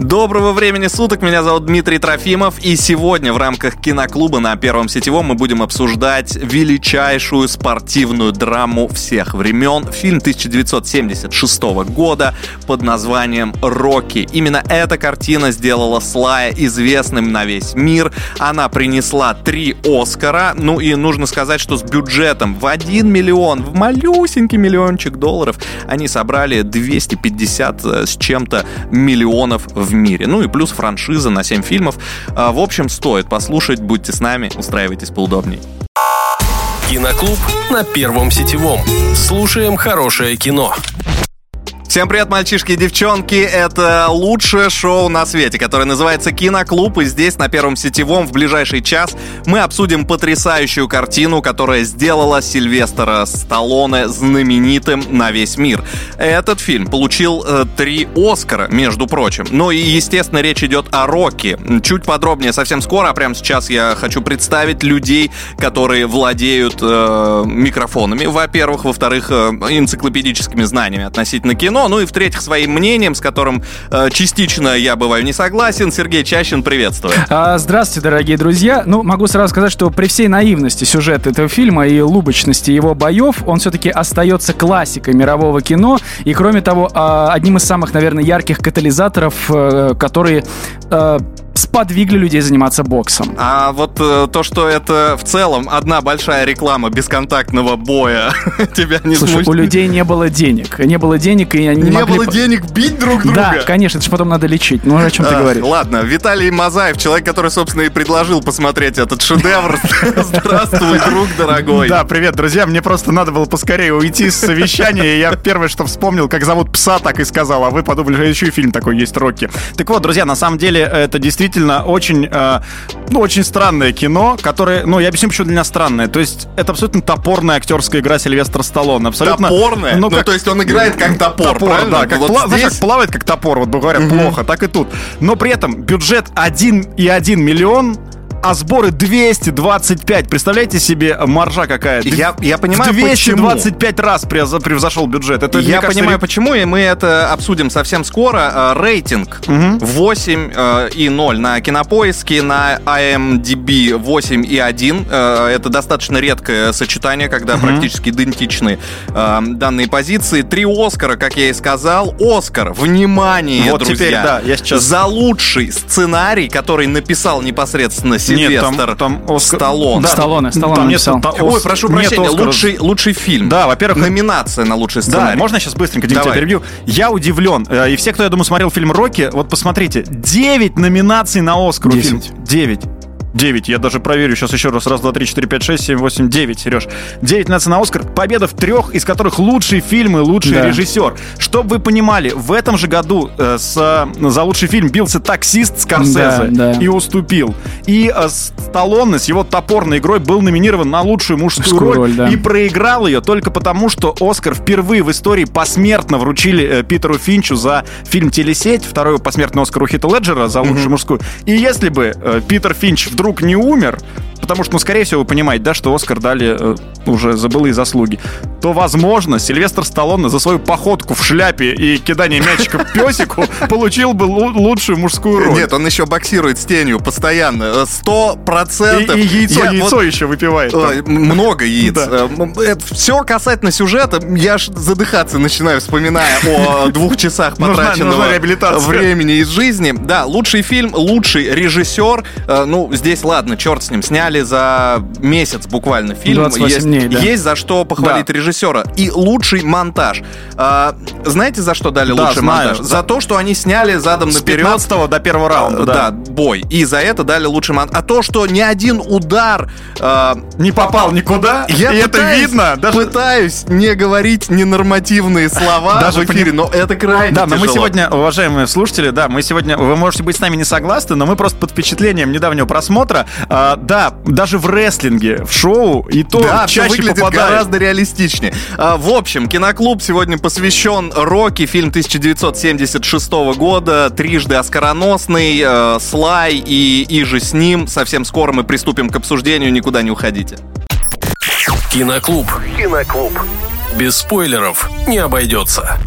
Доброго времени суток, меня зовут Дмитрий Трофимов, и сегодня в рамках киноклуба на Первом Сетевом мы будем обсуждать величайшую спортивную драму всех времен, фильм 1976 года под названием «Рокки». Именно эта картина сделала Слая известным на весь мир, она принесла три Оскара, ну и нужно сказать, что с бюджетом в 1 миллион, в малюсенький миллиончик долларов, они собрали 250 э, с чем-то миллионов в мире. Ну и плюс франшиза на 7 фильмов. А, в общем, стоит послушать, будьте с нами, устраивайтесь поудобней. Киноклуб на Первом сетевом. Слушаем хорошее кино. Всем привет, мальчишки и девчонки! Это лучшее шоу на свете, которое называется «Киноклуб», и здесь, на Первом Сетевом, в ближайший час мы обсудим потрясающую картину, которая сделала Сильвестра Сталлоне знаменитым на весь мир. Этот фильм получил э, три Оскара, между прочим. Ну и, естественно, речь идет о Рокки. Чуть подробнее совсем скоро, а прямо сейчас я хочу представить людей, которые владеют э, микрофонами, во-первых, во-вторых, э, энциклопедическими знаниями относительно кино, ну и в-третьих, своим мнением, с которым э, частично я бываю не согласен. Сергей Чащин, приветствую. А, здравствуйте, дорогие друзья. Ну, могу сразу сказать, что при всей наивности сюжета этого фильма и лубочности его боев, он все-таки остается классикой мирового кино. И, кроме того, а, одним из самых, наверное, ярких катализаторов, э, которые э, сподвигли людей заниматься боксом. А вот э, то, что это в целом одна большая реклама бесконтактного боя, тебя не Слушай, смущает? у людей не было денег. Не было денег, и они не, Не могли... было денег бить друг друга? Да, конечно, это же потом надо лечить. Ну, о чем ты Ах, говоришь? Ладно, Виталий Мазаев, человек, который, собственно, и предложил посмотреть этот шедевр. Здравствуй, друг дорогой. Да, привет, друзья. Мне просто надо было поскорее уйти с совещания. и Я первое, что вспомнил, как зовут пса, так и сказал. А вы подумали, что еще и фильм такой есть, Рокки. Так вот, друзья, на самом деле это действительно очень, э, ну, очень странное кино, которое, ну, я объясню, почему для меня странное. То есть это абсолютно топорная актерская игра Сильвестра Сталлоне. Абсолютно, Топорная? Ну, то есть он играет как топор, правильно? да, как, Вот пла- знаешь, здесь- как плавает как топор, вот говорят, плохо, так и тут. Но при этом бюджет 1,1 миллион, а сборы 225. Представляете себе маржа какая? Я- я понимаю, В 225 раз превз- превзошел бюджет. Это, Я кажется, понимаю, ре- почему, и мы это обсудим совсем скоро. Э, Рейтинг 8 э, и 0 на Кинопоиске, на IMDb 8 и 1. Э, Это достаточно редкое сочетание, когда практически идентичны э, данные позиции. Три Оскара, как я и сказал. Оскар, внимание, Вот друзья, теперь, да, я сейчас- за лучший сценарий, который написал непосредственно Сильвестр там Оскар- Сталлоне. Да, Сталлоне, Сталлоне там нет написал. та- Ой, прошу нет прощения, Оскара. лучший, лучший фильм. Да, во-первых, Номинация на лучший Да, сценарий. можно я сейчас быстренько Дим, тебя перебью? Я удивлен. Э, И все, кто, я думаю, смотрел фильм «Рокки», вот посмотрите, 9 номинаций на «Оскар» у фильма. Десять. 9. 9. Я даже проверю сейчас еще раз. Раз, два, три, четыре, пять, шесть, семь, восемь, девять, Сереж. 9 номинаций на Оскар. Победа в трех, из которых лучший фильм и лучший Да. режиссер. Чтобы вы понимали, в этом же году э, с, э, за лучший фильм бился таксист Скорсезе Да, да. и уступил. И э, Сталлоне с его топорной игрой был номинирован на лучшую мужскую, Мужскую роль, роль, да. и проиграл ее только потому, что Оскар впервые в истории посмертно вручили э, Питеру Финчу за фильм «Телесеть», второй посмертный Оскар у Хита Леджера за лучшую мужскую. И если бы э, Питер Финч вдруг не умер, потому что, ну, скорее всего, вы понимаете, да, что Оскар дали э, уже за былые заслуги, то, возможно, Сильвестр Сталлоне за свою походку в шляпе и кидание мячика песику получил бы лу- лучшую мужскую роль. Нет, он еще боксирует с тенью постоянно. Сто и, процентов. и яйцо, Я яйцо вот- еще выпивает. там. Много яиц. Да. Все касательно сюжета, я аж задыхаться начинаю, вспоминая о двух часах потраченного времени из жизни. Да, лучший фильм, лучший режиссер. Э, Ну, здесь, ладно, черт с ним. Сняли за месяц буквально фильм. 28 Есть сильнее, да. Есть за что похвалить режиссера. И лучший монтаж. А, знаете, за что дали Да, лучший знаю. монтаж? За то, что они сняли задом С наперед 15 до первого раунда, да. да. бой. И за это дали лучший монтаж. А то, что ни один удар... а, Не попал никуда, я и это пытаюсь- видно. Даже Пытаюсь не говорить ненормативные слова Даже в эфире, но это крайне Да, но мы сегодня, уважаемые слушатели, да, мы сегодня, вы можете быть с нами не согласны, но мы просто под впечатлением недавнего просмотра, а, да, даже в рестлинге, в шоу, и то Да, все чаще выглядит попадает. гораздо реалистичнее. А, в общем, киноклуб сегодня посвящен Рокки, фильм 1976 года, трижды оскароносный, э, Слай и Иже с ним. Совсем скоро мы приступим к обсуждению, никуда не уходите. Киноклуб. Киноклуб. Без спойлеров не обойдется.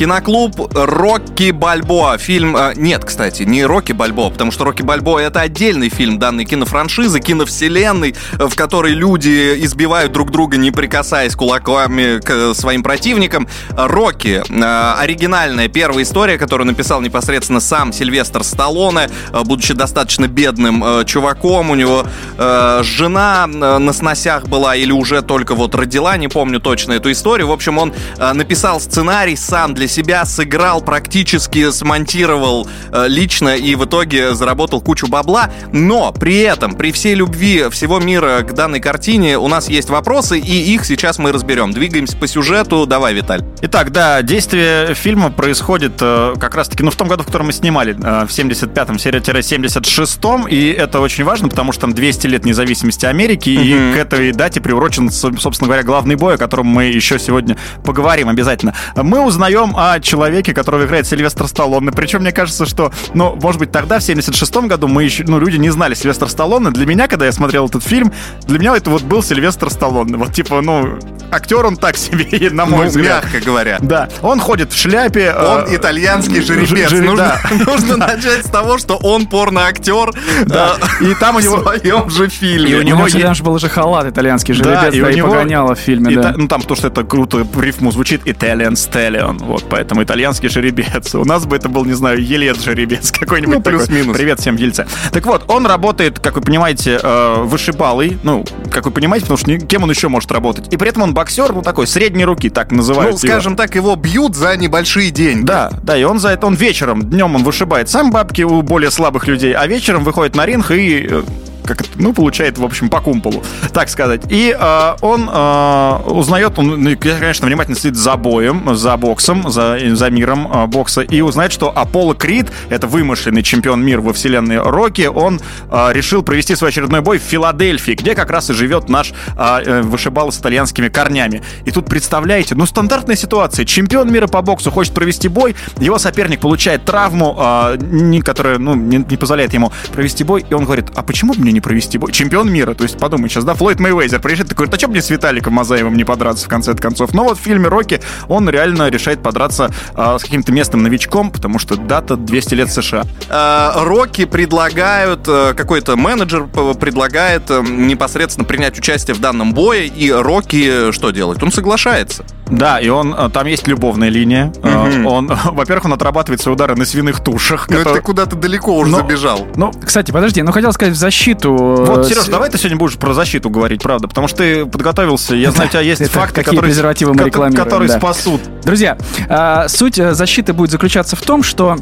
Киноклуб Рокки Бальбоа. Фильм... э, нет, кстати, не Рокки Бальбоа, потому что Рокки Бальбоа — это отдельный фильм данной кинофраншизы, киновселенной, в которой люди избивают друг друга, не прикасаясь кулаками к э, своим противникам. Рокки. э, оригинальная первая история, которую написал непосредственно сам Сильвестр Сталлоне, будучи достаточно бедным чуваком. У него жена на сносях была или уже только вот родила, не помню точно эту историю. В общем, он написал сценарий сам для себя, сыграл практически, смонтировал э, лично и в итоге заработал кучу бабла. Но при этом, при всей любви всего мира к данной картине, у нас есть вопросы, и их сейчас мы разберем. Двигаемся по сюжету. Давай, Виталь. Итак, да, действие фильма происходит э, как раз-таки, ну, в том году, в котором мы снимали, э, в 75-м, 76-м, и это очень важно, потому что там 200 лет независимости Америки, и к этой дате приурочен, со- собственно говоря, главный бой, о котором мы еще сегодня поговорим обязательно. Мы узнаем о человеке, которого играет Сильвестр Сталлоне, причем мне кажется, что, ну, может быть, тогда, в 76-м году, мы еще, ну, люди не знали Сильвестр Сталлоне. Для меня, когда я смотрел этот фильм, для меня это вот был Сильвестр Сталлоне. Вот, типа, ну, актер он так себе, на мой Ну, взгляд. мягко говоря. Да, он ходит в шляпе. Он э, итальянский жеребец. жи- нужно да. нужно начать с того, что он порноактер Да. э, И там у него- в своем же фильме. И у него же был же халат итальянский Да, жеребец, и да, и, него- погоняло в фильме, да. Ну, там, потому что это круто рифму звучит Italian Stallion. Вот, поэтому итальянский жеребец. У нас бы это был, не знаю, Елец жеребец какой-нибудь Ну, плюс-минус. Привет всем Ельце. Так вот, он работает, как вы понимаете, э, вышибалой. Ну, как вы понимаете, потому что кем он еще может работать. И при этом он боксер, ну, такой, средней руки, так называют Ну, скажем так, его бьют за небольшие деньги. Да, да, и он за это, он вечером, днем он вышибает сам бабки у более слабых людей, а вечером выходит на ринг и э, как это, ну, получает, в общем, по кумполу, так сказать. И э, он э, узнает, он, ну, конечно, внимательно следит за боем, за боксом, за, за миром э, бокса, и узнает, что Аполло Крид, это вымышленный чемпион мира во вселенной Рокки, он э, решил провести свой очередной бой в Филадельфии, где как раз и живет наш э, э, вышибал с итальянскими корнями. И тут, представляете, ну, стандартная ситуация. Чемпион мира по боксу хочет провести бой, его соперник получает травму, э, не- которая, ну, не, не позволяет ему провести бой, и он говорит, а почему бы мне не провести бой? Чемпион мира, то есть подумай сейчас, да, Флойд Мейвезер приезжает, такой, а что мне с Виталиком Мазаевым не подраться в конце концов? Но вот в фильме «Рокки» он реально решает подраться э, с каким-то местным новичком, потому что дата 200 лет США. Э, Рокки предлагают, э, какой-то менеджер предлагает э, непосредственно принять участие в данном бое, и Рокки что делает? Он соглашается. Да, и он, э, там есть любовная линия. Мгм. Он, во-первых, он отрабатывает свои удары на свиных тушах. Ну, это которые- ты куда-то далеко уже Ну, забежал. Ну, Кстати, подожди, ну хотел сказать в защиту... Вот, э, Сереж, с- давай ты сегодня будешь про защиту говорить, правда, потому что ты подготовился. Я знаю, у тебя есть Это факты, какие которые, презервативы мы рекламируем, которые да. спасут. Друзья, а, суть защиты будет заключаться в том, что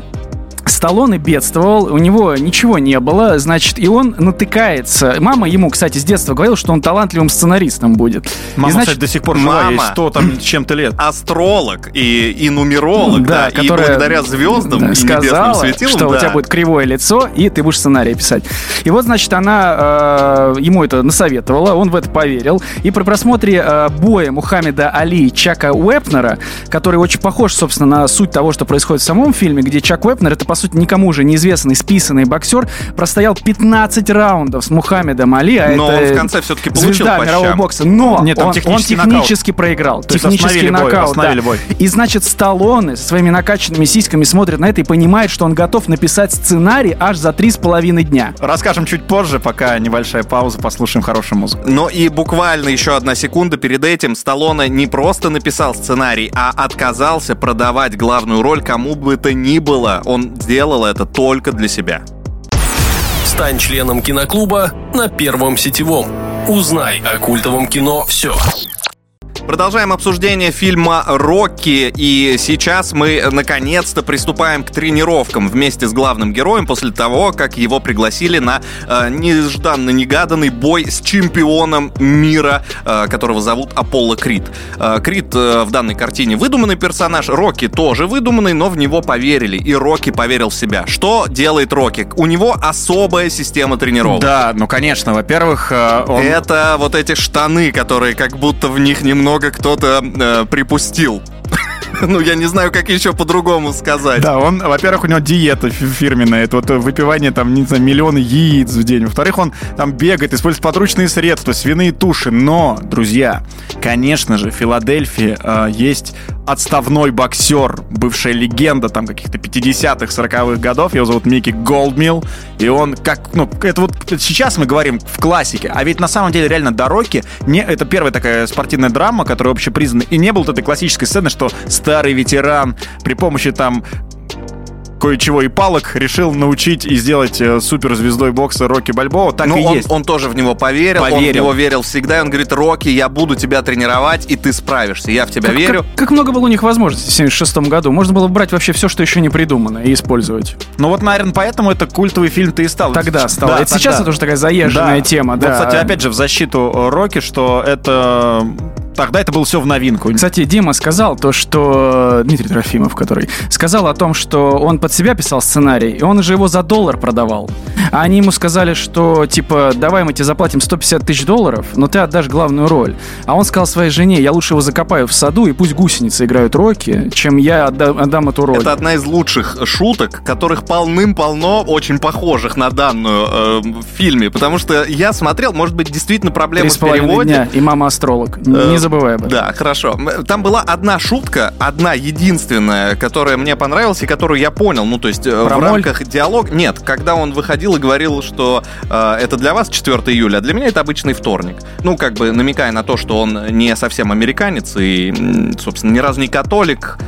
Сталлоне бедствовал, у него ничего не было, значит, и он натыкается. Мама ему, кстати, с детства говорила, что он талантливым сценаристом будет. Мама, и, значит, кстати, до сих пор жива, ей мама. 100 там чем-то лет. Астролог и, и нумеролог, да, да, и которая благодаря звездам да, и сказала, светилам, что у да. тебя будет кривое лицо, и ты будешь сценарий писать. И вот, значит, она э, ему это насоветовала, он в это поверил. И при просмотре э, боя Мухаммеда Али и Чака Уэпнера, который очень похож, собственно, на суть того, что происходит в самом фильме, где Чак Уэпнер, это, по сути, никому уже неизвестный списанный боксер, простоял 15 раундов с Мухаммедом Али, а Но это он в конце все-таки получил звезда по мирового бокса. Но Нет, там он, технический он технически проиграл. То технический бой, нокаут, остановили да. бой. И значит, Сталлоне со своими накачанными сиськами смотрит на это и понимает, что он готов написать сценарий аж за три с половиной дня. Расскажем чуть позже, пока небольшая пауза, послушаем хорошую музыку. Но и буквально еще одна секунда перед этим Сталлоне не просто написал сценарий, а отказался продавать главную роль кому бы то ни было. Он сделал это только для себя. Стань членом киноклуба на Первом сетевом. Узнай о культовом кино все. Продолжаем обсуждение фильма «Рокки», и сейчас мы наконец-то приступаем к тренировкам вместе с главным героем после того, как его пригласили на э, нежданно-негаданный бой с чемпионом мира, э, которого зовут Аполло Крид. Э, Крид э, в данной картине выдуманный персонаж, Рокки тоже выдуманный, но в него поверили, и Рокки поверил в себя. Что делает Рокки? У него особая система тренировок. Да, ну конечно, во-первых, э, он... Это вот эти штаны, которые как будто в них немного кто-то э, припустил. Ну, я не знаю, как еще по-другому сказать. Да, он, во-первых, у него диета фи- фирменная. Это вот выпивание, там, не знаю, миллионы яиц в день. Во-вторых, он там бегает, использует подручные средства, свиные туши. Но, друзья, конечно же, в Филадельфии э, есть отставной боксер, бывшая легенда там каких-то 50-х, 40-х годов. Его зовут Микки Голдмилл. И он как, ну, это вот сейчас мы говорим в классике, а ведь на самом деле реально Дороки, не, это первая такая спортивная драма, которая общепризнана, и не было вот этой классической сцены, что старый ветеран при помощи там кое-чего и палок решил научить и сделать э, суперзвездой бокса Рокки Бальбоа. Так ну, и он, есть. он тоже в него поверил, он в Поверил. него верил всегда, и он говорит, Рокки, я буду тебя тренировать, и ты справишься, я в тебя верю. Как, как много было у них возможностей в 76 году. Можно было брать вообще все, что еще не придумано, и использовать. Ну вот, наверное, поэтому это культовый фильм-то и стал. Тогда стало. Да, это сейчас тогда. это уже такая заезженная Да. тема. Вот, да. кстати, опять же, в защиту э, Рокки, что это... Тогда это было все в новинку. Кстати, Дима сказал то, что... Дмитрий Трофимов, который сказал о том, что он под себя писал сценарий, и он же его за доллар продавал. А они ему сказали, что, типа, давай мы тебе заплатим 150 тысяч долларов, но ты отдашь главную роль. А он сказал своей жене, я лучше его закопаю в саду, и пусть гусеницы играют Рокки, чем я отда- отдам эту роль. Это одна из лучших шуток, которых полным-полно очень похожих на данную э, в фильме, потому что я смотрел, может быть, действительно проблема с переводе. дня, и мама астролог. Э, Не забывай об этом. Да, хорошо. Там была одна шутка, одна единственная, которая мне понравилась и которую я понял. Ну, то есть э, Про в моль? рамках диалога... Нет, когда он выходил и говорил, что э, это для вас 4 июля, а для меня это обычный вторник. Ну, как бы намекая на то, что он не совсем американец и, собственно, ни разу не католик.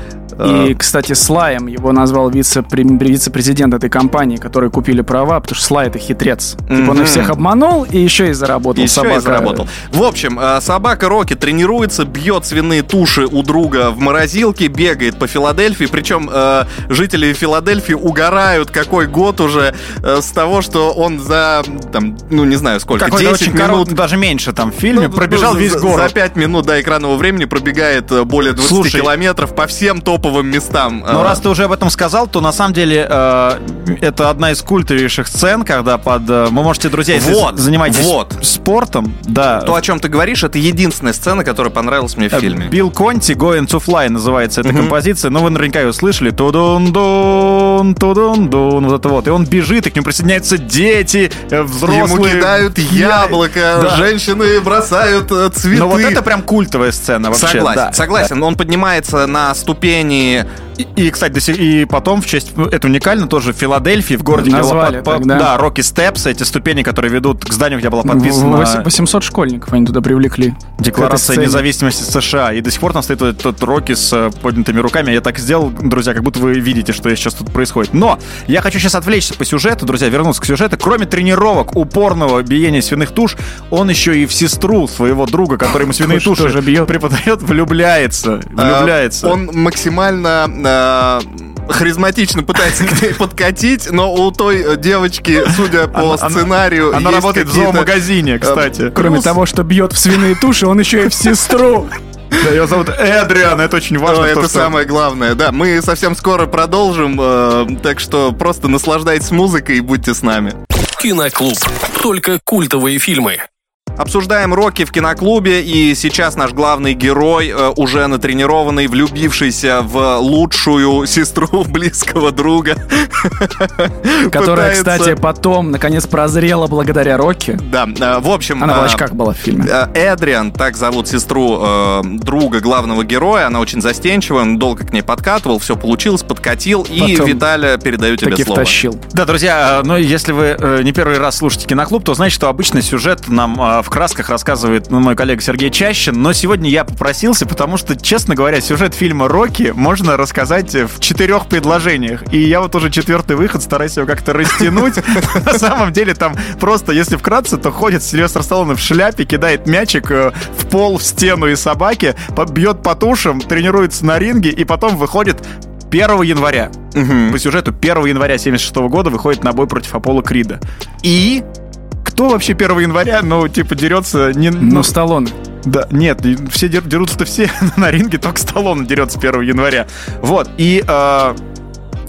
И, кстати, Слаем его назвал вице-пре- вице-президент этой компании, которые купили права, потому что Слай это хитрец. Типа он их всех обманул и еще и заработал. Еще собака. и заработал. В общем, э, собака Рокки тренируется, бьет свиные туши у друга в морозилке, бегает по Филадельфии. Причем э, жители Филадельфии угорают, какой год уже, э, с того, что он за, там, ну не знаю сколько, Какой-то 10 очень минут... короткий, даже меньше там в фильме, Ну, пробежал ну, весь за, город. За 5 минут до экранного времени пробегает более 20 Слушай, километров по всем топовым местам. Но Э, раз ты уже об этом сказал, то на самом деле э, это одна из культовейших сцен, когда под... э, вы можете, друзья, если Вот, занимаетесь вот. спортом, да. То, о чем ты говоришь, это единственная сцена, которая понравилась мне в Э, фильме. Билл Конти, Going to Fly называется эта Мгм. композиция. Ну, вы наверняка ее слышали. Тудун-дун, тудун-дун, вот это вот. И он бежит, и к нему присоединяются дети, э, взрослые. Ему кидают яблоко, Да. женщины бросают цветы. Ну вот это прям культовая сцена вообще. Согласен, да. согласен. Он поднимается на ступени. И, и, кстати, до сих- и потом в честь, ну, это уникально, тоже в Филадельфии, в городе, где была Назвали по- по- так, да. Рокки Степс, эти ступени, которые ведут к зданию, где была подписана Вось- 800 школьников они туда привлекли. Декларация независимости США. И до сих пор там стоит этот Рокки с э, поднятыми руками. Я так сделал, друзья, как будто вы видите, что сейчас тут происходит. Но я хочу сейчас отвлечься по сюжету, друзья, вернуться к сюжету. Кроме тренировок, упорного биения свиных туш, он еще и в сестру своего друга, который ему свиные Тоже туши бьет. преподает, влюбляется. Влюбляется. Э, Он максимально э, харизматично пытается к ней подкатить, но у той э, девочки, судя по Она- она- сценарию, Она есть работает в зоомагазине, кстати. Кроме Плюс- того, что бьет в свиные туши, он еще и в сестру. Да, ее зовут Эдриан, это очень важно. То, это что- самое главное, да. Мы совсем скоро продолжим, э, так что просто наслаждайтесь музыкой и будьте с нами. Киноклуб. Только культовые фильмы. Обсуждаем роки в киноклубе, и сейчас наш главный герой, э, уже натренированный, влюбившийся в лучшую сестру близкого друга. Которая, пытается- кстати, потом, наконец, прозрела благодаря Рокки. Да, э, в общем... Она в э, очках была в фильме. Эдриан, так зовут сестру друга главного героя, она очень застенчивая, он долго к ней подкатывал, все получилось, подкатил, и Потом Виталя, передаю тебе слово. втащил. Да, друзья, ну если вы не первый раз слушаете киноклуб, то знаете, что обычно сюжет нам в в красках рассказывает ну, мой коллега Сергей Чащин, но сегодня я попросился, потому что, честно говоря, сюжет фильма «Рокки» можно рассказать в четырех предложениях. И я вот уже четвертый выход стараюсь его как-то растянуть. На самом деле там просто, если вкратце, то ходит Сильвестр Сталлоне в шляпе, кидает мячик э, в пол, в стену и собаки, бьет по тушам, тренируется на ринге и потом выходит 1 января. Угу. По сюжету 1 января 76 года выходит на бой против Аполло Крида. И кто вообще 1 января, ну, типа, дерется... Не, ну, ну, Сталлоне. Да, нет, все дерутся-то все на ринге, только Сталлоне дерется 1 января. Вот, и э,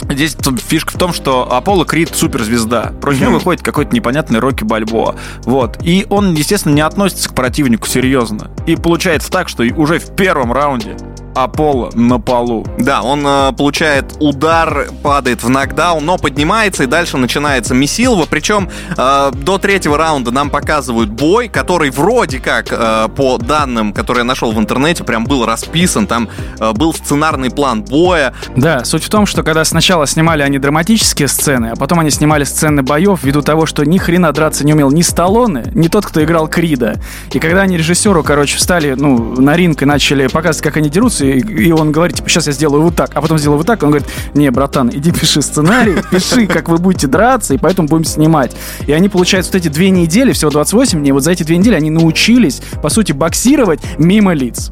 Здесь фишка в том, что Аполло Крид суперзвезда. Против него выходит какой-то непонятный Рокки Бальбоа. Вот. И он, естественно, не относится к противнику серьезно. И получается так, что уже в первом раунде Аполло на полу. Да, он э, получает удар, падает в нокдаун, но поднимается и дальше начинается Месилова. Причем э, до третьего раунда нам показывают бой, который вроде как, э, по данным, которые я нашел в интернете, прям был расписан. Там э, был сценарный план боя. Да, суть в том, что когда сначала снимали они драматические сцены, а потом они снимали сцены боев, ввиду того, что ни хрена драться не умел ни Сталлоне, ни тот, кто играл Крида. И когда они режиссеру, короче, встали ну, на ринг и начали показывать, как они дерутся, и, и он говорит, типа, сейчас я сделаю вот так, а потом сделаю вот так, он говорит, не, братан, иди пиши сценарий, пиши, как вы будете драться, и поэтому будем снимать. И они, получается, вот эти две недели, всего 28 дней, вот за эти две недели они научились, по сути, боксировать мимо лиц.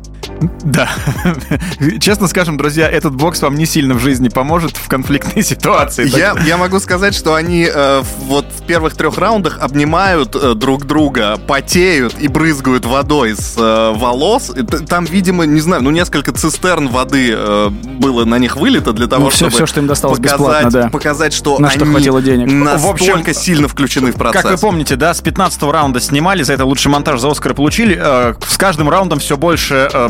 Да. Честно скажем, друзья, этот бокс вам не сильно в жизни поможет в конфликтной ситуации. Я, я могу сказать, что они э, вот в первых трех раундах обнимают э, друг друга, потеют и брызгают водой с э, волос. Там, видимо, не знаю, ну несколько цистерн воды э, было на них вылито для того, ну, все, чтобы все, что им досталось показать, да. показать, что на они что хватило денег. настолько в общем, сильно включены в процесс. Как вы помните, да, с 15 раунда снимали, за это лучший монтаж за Оскара получили. Э, с каждым раундом все больше э,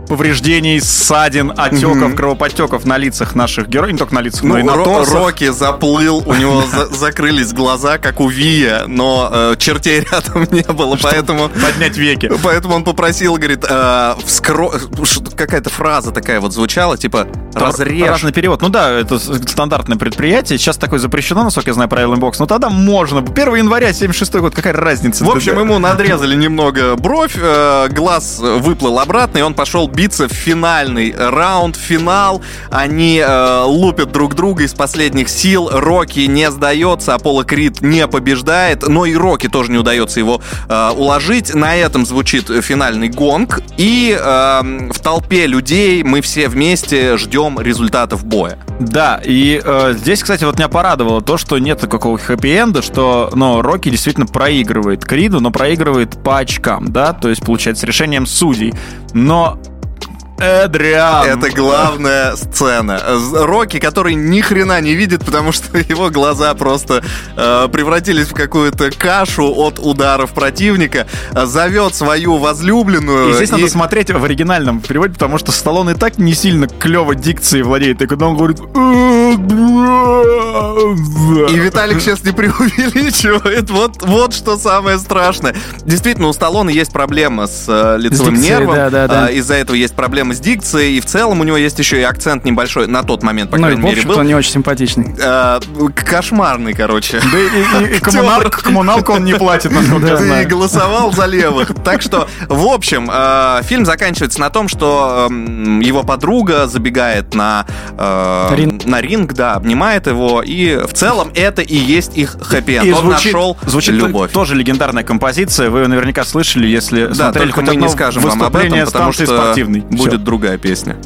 повреждений, ссадин, отеков, кровоподтеков на лицах наших героев, не только на лицах, ну, но и на торсах. Рокки заплыл, у него закрылись глаза, как у Вия, но э, чертей рядом не было, поэтому... Поднять веки. Поэтому он попросил, говорит, э, какая-то фраза такая вот звучала, типа разрежь. Разный перевод. Ну да, это стандартное предприятие. Сейчас такое запрещено, насколько я знаю, правила бокс. Но тогда можно. 1 января 76 год, какая разница? В общем, ему надрезали немного бровь, э, глаз выплыл обратно, и он пошел биться в финальный раунд, финал. Они э, лупят друг друга из последних сил. Рокки не сдается, Аполло Крид не побеждает, но и Рокки тоже не удается его э, уложить. На этом звучит финальный гонг. И э, в толпе людей мы все вместе ждем результатов боя. Да, и э, здесь, кстати, вот меня порадовало то, что нет такого хэппи-энда, что, ну, Рокки действительно проигрывает Криду, но проигрывает по очкам, да, то есть, получается, решением судей. Но Эдриан. Это главная сцена. Рокки, который ни хрена не видит, потому что его глаза просто э, превратились в какую-то кашу от ударов противника, зовет свою возлюбленную. И здесь и... надо смотреть в оригинальном переводе, потому что Сталлоне и так не сильно клево дикции владеет. И когда он говорит... И Виталик сейчас не преувеличивает. Вот, вот что самое страшное. Действительно, у Сталлоне есть проблема с э, лицевым с нервом. Да, да, да. Из-за этого есть проблемы проблемы с дикцией, и в целом у него есть еще и акцент небольшой, на тот момент, по ну, крайней мере, был. он не очень симпатичный. Э, кошмарный, короче. Да и, и, и коммунал, коммуналку он не платит, насколько я знаю. И голосовал за левых. Так что, в общем, э, фильм заканчивается на том, что э, его подруга забегает на, э, ринг. на ринг, да, обнимает его, и в целом это и есть их хэппи Он звучит, нашел звучит любовь. Тоже легендарная композиция, вы наверняка слышали, если да, смотрели хоть мы не скажем вам об этом, потому что спортивный. будет другая песня.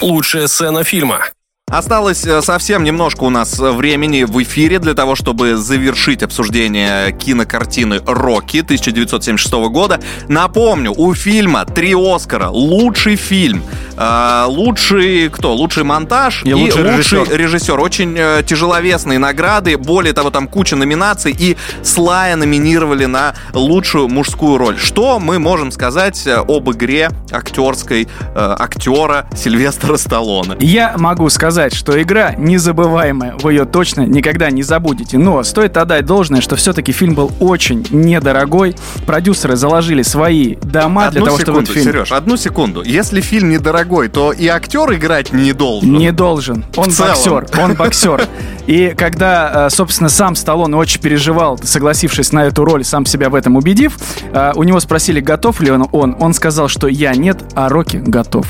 Лучшая сцена фильма. Осталось э, совсем немножко у нас э, времени в эфире для того, чтобы завершить обсуждение кинокартины «Рокки» 1976 года. Напомню, у фильма три Оскара. Лучший фильм, э, лучший кто? Лучший монтаж и, и лучший, лучший режиссер. режиссер. Очень тяжеловесные награды. Более того, там куча номинаций. И Слая номинировали на лучшую мужскую роль. Что мы можем сказать об игре актерской актера Сильвестра Сталлоне? Я могу сказать сказать, что игра незабываемая, вы ее точно никогда не забудете. Но стоит отдать должное, что все-таки фильм был очень недорогой. Продюсеры заложили свои дома одну для того, секунду, чтобы фильм... Сереж, одну секунду. Если фильм недорогой, то и актер играть не должен. Не должен. Он боксер. Он боксер. И когда, э, собственно, сам Сталлоне очень переживал, согласившись на эту роль, сам себя в этом убедив, э, у него спросили, готов ли он. Он, он сказал, что я нет, а Рокки готов.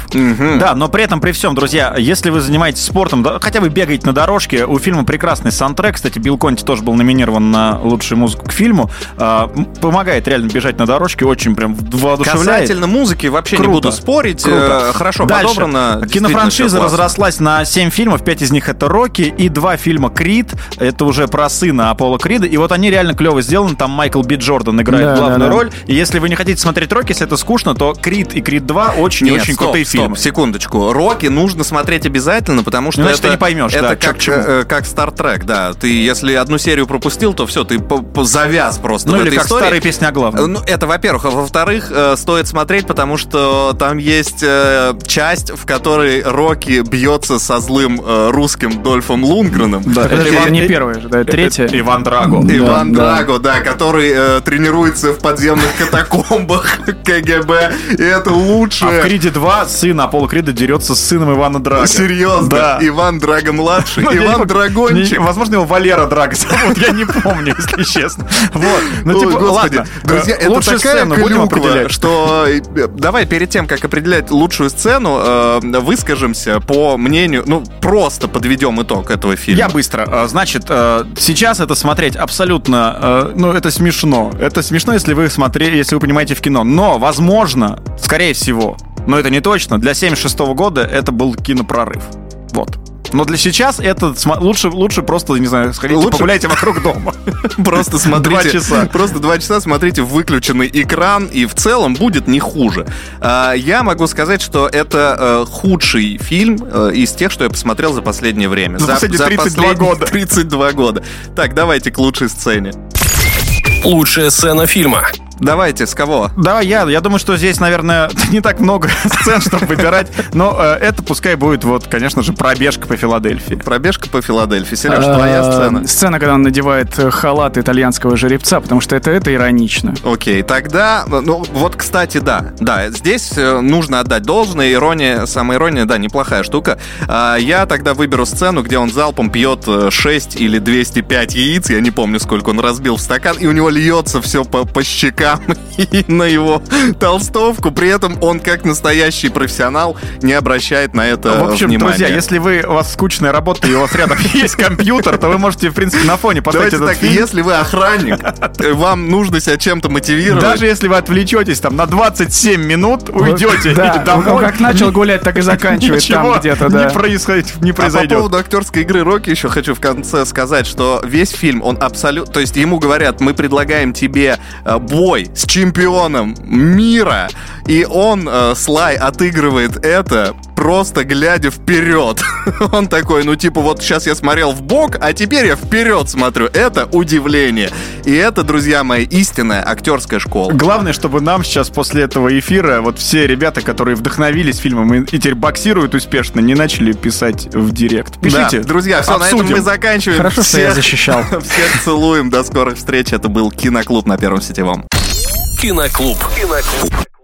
Да, но при этом, при всем, друзья, если вы занимаетесь спортом, да, хотя вы бегаете на дорожке, у фильма прекрасный саундтрек. Кстати, Билл Конти тоже был номинирован на лучшую музыку к фильму. А, помогает реально бежать на дорожке, очень прям воодушевляет. Касательно музыки вообще не Круто. буду спорить. Круто. Э, Хорошо Дальше. подобрано. Кинофраншиза разрослась на 7 фильмов, 5 из них это Рокки, и два фильма Крид, это уже про сына Аполло Крида, и вот они реально клево сделаны, там Майкл Би Джордан играет Да, главную да, да. роль, и если вы не хотите смотреть Рокки, если это скучно, то Крид и Крид 2 очень и Нет, очень крутые стоп, фильмы. секундочку. Рокки нужно смотреть обязательно, потому что Иначе это, ты не поймешь, это да, как, э, как Star Trek, да. Ты если одну серию пропустил, то все, ты по- по- завяз просто Ну в или этой как истории. старая песня о главном. Э, Ну, это, во-первых. А во-вторых, э, стоит смотреть, потому что там есть э, часть, в которой Рокки бьется со злым э, русским Дольфом Лунгреном. Да, это это- же не первая же, да, третья. Иван Драго. Иван Да, Драго, да, который э, тренируется в подземных катакомбах КГБ. И это А лучшее. в Криде 2 сын Аполло Крида дерется с сыном Ивана Драго. Серьезно, Да. Иван Драго младший, Ну, не Иван. Драгончик. Не- возможно, его Валера Драго зовут, я не помню, если честно. Вот. Ну, типа, господи, ладно. друзья, это лучшую такая сцену будем определять. что э, давай перед тем, как определять лучшую сцену, э, выскажемся по мнению, ну просто подведем итог этого фильма. Я быстро. Э, Значит, сейчас это смотреть абсолютно, ну, это смешно. Это смешно, если вы смотрели, если вы понимаете в кино. Но, возможно, скорее всего, но это не точно, для 76 года это был кинопрорыв. Вот. Но для сейчас это лучше, лучше просто, не знаю, сходите, Лучше- погуляйте вокруг дома. Просто смотрите. Два часа. Просто два часа смотрите в выключенный экран, и в целом будет не хуже. А, Я могу сказать, что это э, худший фильм э, из тех, что я посмотрел за последнее время. За последние 32 последние года. 32 года. Так, давайте к лучшей сцене. Лучшая сцена фильма. Давайте, с кого? Да, я, я думаю, что здесь, наверное, не так много сцен, чтобы выбирать. Но э, это пускай будет, вот, конечно же, пробежка по Филадельфии. Пробежка по Филадельфии. Сереж, твоя А, сцена. Сцена, когда он надевает э, халат итальянского жеребца, потому что это, это иронично. Окей, тогда, ну вот, кстати, да, да, здесь э, нужно отдать должное, ирония, самоирония, да, неплохая штука. А, я тогда выберу сцену, где он залпом пьет э, 6 или 205 яиц, я не помню, сколько он разбил в стакан, и у него льется все по, по щекам и на его толстовку, при этом он, как настоящий профессионал, не обращает на это В общем, внимания. друзья, если вы, у вас скучная работа и у вас рядом есть компьютер, то вы можете, в принципе, на фоне поставить Давайте этот так, фильм. если вы охранник, э, вам нужно себя чем-то мотивировать. Даже если вы отвлечетесь там на 27 минут, уйдете Да, домой. он как начал гулять, так и заканчивает Ничего там где-то, да. не, происходит, не А по произойдет. поводу актерской игры Рокки еще хочу в конце сказать, что весь фильм, он абсолютно... То есть ему говорят, мы предлагаем тебе э, бой с чемпионом мира, и он, э, Слай, отыгрывает это просто глядя вперед. Он такой, ну типа вот сейчас я смотрел в бок, а теперь я вперед смотрю. Это удивление. И это, друзья мои, истинная актерская школа. Главное, чтобы нам сейчас после этого эфира вот все ребята, которые вдохновились фильмом и, и теперь боксируют успешно, не начали писать в директ. Пишите. Да, друзья, все, на этом обсудим. мы заканчиваем. Хорошо, что я Всех- защищал. Всех целуем, до скорых встреч. Это был Киноклуб на Первом Сетевом. Киноклуб. Киноклуб.